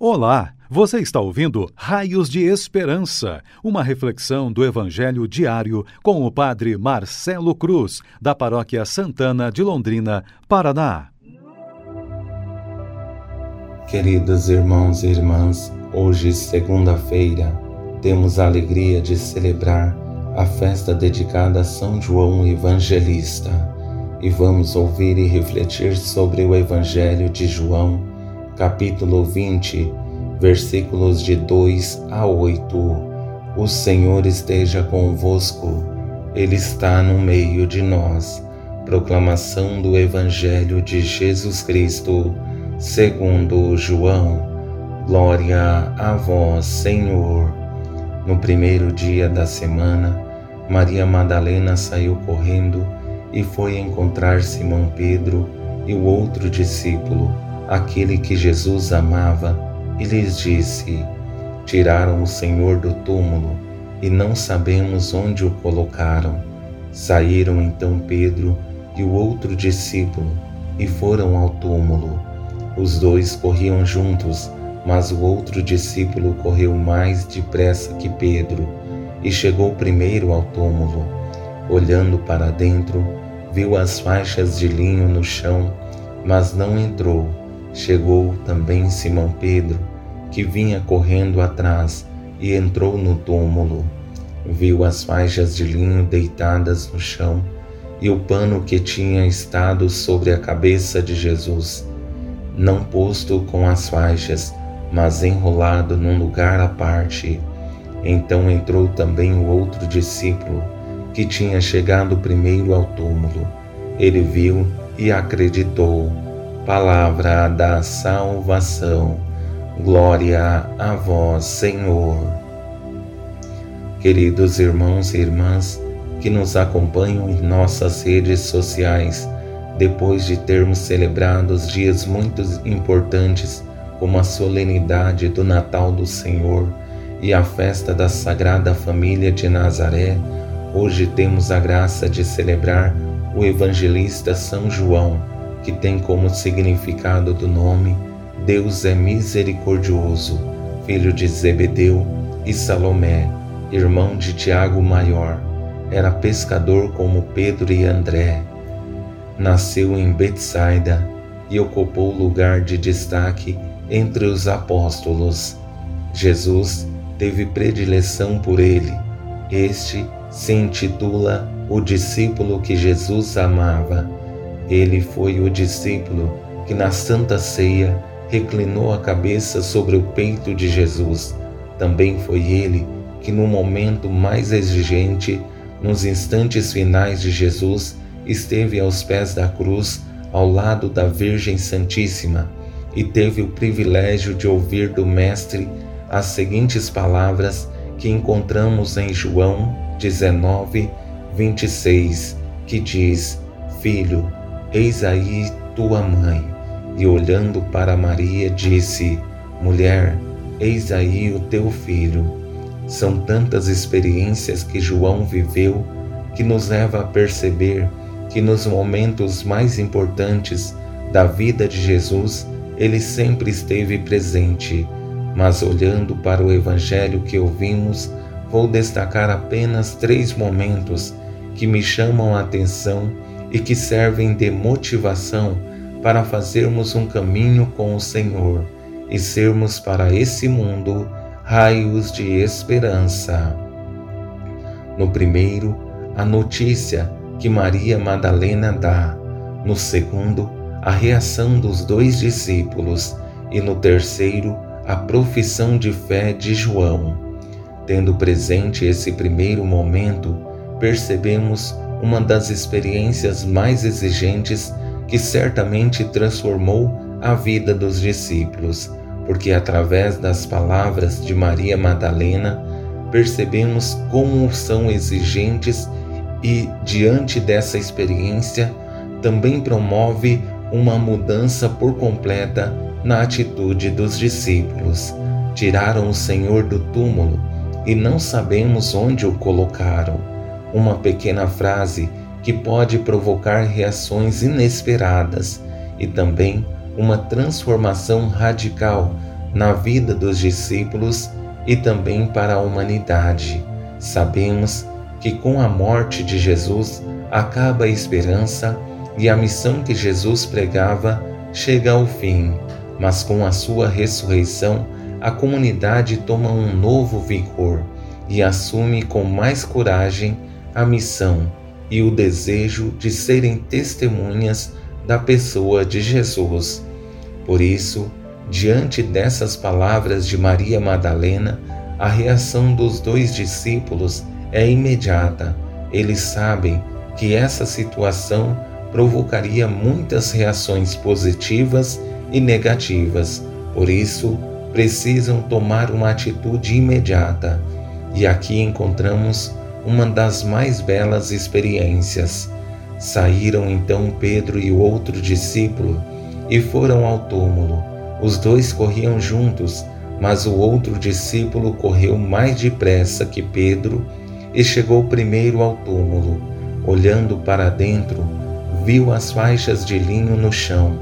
Olá, você está ouvindo Raios de Esperança, uma reflexão do Evangelho diário com o Padre Marcelo Cruz, da Paróquia Santana de Londrina, Paraná. Queridos irmãos e irmãs, hoje, segunda-feira, temos a alegria de celebrar a festa dedicada a São João Evangelista e vamos ouvir e refletir sobre o Evangelho de João capítulo 20, versículos de 2 a 8. O Senhor esteja convosco, Ele está no meio de nós. Proclamação do Evangelho de Jesus Cristo, segundo João. Glória a vós, Senhor. No primeiro dia da semana, Maria Madalena saiu correndo e foi encontrar Simão Pedro e o outro discípulo aquele que Jesus amava, e lhes disse: Tiraram o Senhor do túmulo e não sabemos onde o colocaram. Saíram então Pedro e o outro discípulo e foram ao túmulo. Os dois corriam juntos, mas o outro discípulo correu mais depressa que Pedro e chegou primeiro ao túmulo. Olhando para dentro, viu as faixas de linho no chão, mas não entrou Chegou também Simão Pedro, que vinha correndo atrás, e entrou no túmulo. Viu as faixas de linho deitadas no chão e o pano que tinha estado sobre a cabeça de Jesus, não posto com as faixas, mas enrolado num lugar à parte. Então entrou também o outro discípulo, que tinha chegado primeiro ao túmulo. Ele viu e acreditou palavra da salvação. Glória a vós, Senhor. Queridos irmãos e irmãs que nos acompanham em nossas redes sociais, depois de termos celebrado os dias muito importantes, como a solenidade do Natal do Senhor e a festa da Sagrada Família de Nazaré, hoje temos a graça de celebrar o evangelista São João que tem como significado do nome Deus é misericordioso, filho de Zebedeu e Salomé, irmão de Tiago Maior. Era pescador como Pedro e André. Nasceu em Betsaida e ocupou lugar de destaque entre os apóstolos. Jesus teve predileção por ele. Este se intitula o discípulo que Jesus amava ele foi o discípulo que na Santa Ceia reclinou a cabeça sobre o peito de Jesus. Também foi ele que, no momento mais exigente, nos instantes finais de Jesus, esteve aos pés da cruz, ao lado da Virgem Santíssima, e teve o privilégio de ouvir do Mestre as seguintes palavras que encontramos em João 19, 26, que diz: Filho, Eis aí tua mãe. E olhando para Maria, disse: Mulher, eis aí o teu filho. São tantas experiências que João viveu que nos leva a perceber que nos momentos mais importantes da vida de Jesus, ele sempre esteve presente. Mas olhando para o evangelho que ouvimos, vou destacar apenas três momentos que me chamam a atenção e que servem de motivação para fazermos um caminho com o Senhor e sermos para esse mundo raios de esperança. No primeiro, a notícia que Maria Madalena dá. No segundo, a reação dos dois discípulos. E no terceiro, a profissão de fé de João. Tendo presente esse primeiro momento, percebemos uma das experiências mais exigentes que certamente transformou a vida dos discípulos, porque através das palavras de Maria Madalena percebemos como são exigentes e, diante dessa experiência, também promove uma mudança por completa na atitude dos discípulos. Tiraram o Senhor do túmulo e não sabemos onde o colocaram uma pequena frase que pode provocar reações inesperadas e também uma transformação radical na vida dos discípulos e também para a humanidade. Sabemos que com a morte de Jesus acaba a esperança e a missão que Jesus pregava chega ao fim, mas com a sua ressurreição, a comunidade toma um novo vigor e assume com mais coragem a missão e o desejo de serem testemunhas da pessoa de Jesus. Por isso, diante dessas palavras de Maria Madalena, a reação dos dois discípulos é imediata. Eles sabem que essa situação provocaria muitas reações positivas e negativas. Por isso, precisam tomar uma atitude imediata. E aqui encontramos uma das mais belas experiências. Saíram então Pedro e o outro discípulo e foram ao túmulo. Os dois corriam juntos, mas o outro discípulo correu mais depressa que Pedro e chegou primeiro ao túmulo. Olhando para dentro, viu as faixas de linho no chão,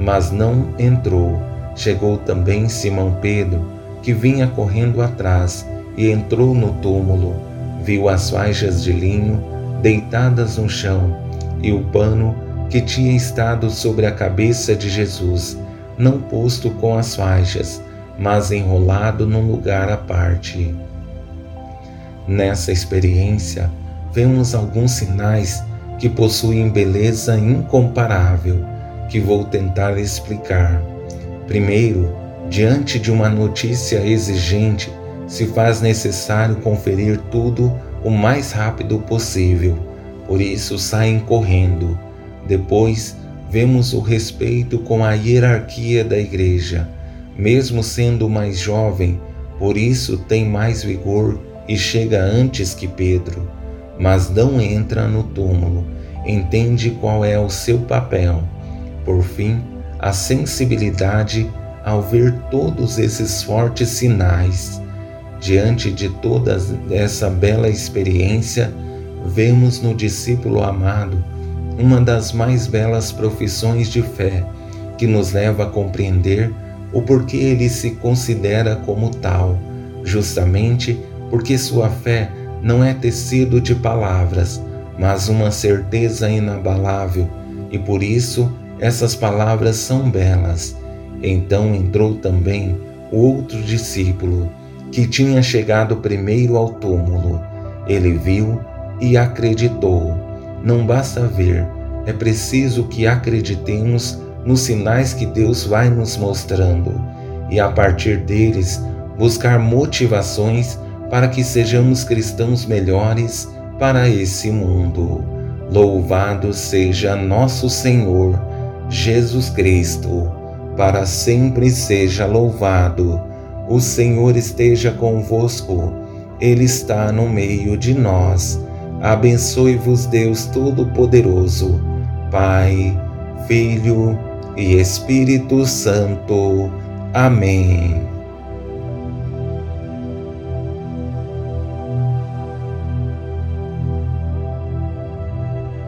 mas não entrou. Chegou também Simão Pedro, que vinha correndo atrás, e entrou no túmulo. Viu as faixas de linho deitadas no chão e o pano que tinha estado sobre a cabeça de Jesus, não posto com as faixas, mas enrolado num lugar à parte. Nessa experiência, vemos alguns sinais que possuem beleza incomparável, que vou tentar explicar. Primeiro, diante de uma notícia exigente, se faz necessário conferir tudo o mais rápido possível, por isso saem correndo. Depois, vemos o respeito com a hierarquia da igreja. Mesmo sendo mais jovem, por isso tem mais vigor e chega antes que Pedro, mas não entra no túmulo, entende qual é o seu papel. Por fim, a sensibilidade ao ver todos esses fortes sinais. Diante de toda essa bela experiência, vemos no discípulo amado uma das mais belas profissões de fé que nos leva a compreender o porquê ele se considera como tal, justamente porque sua fé não é tecido de palavras, mas uma certeza inabalável, e por isso essas palavras são belas. Então entrou também o outro discípulo, que tinha chegado primeiro ao túmulo. Ele viu e acreditou. Não basta ver, é preciso que acreditemos nos sinais que Deus vai nos mostrando e, a partir deles, buscar motivações para que sejamos cristãos melhores para esse mundo. Louvado seja nosso Senhor Jesus Cristo, para sempre seja louvado. O Senhor esteja convosco, Ele está no meio de nós. Abençoe-vos, Deus Todo-Poderoso, Pai, Filho e Espírito Santo. Amém.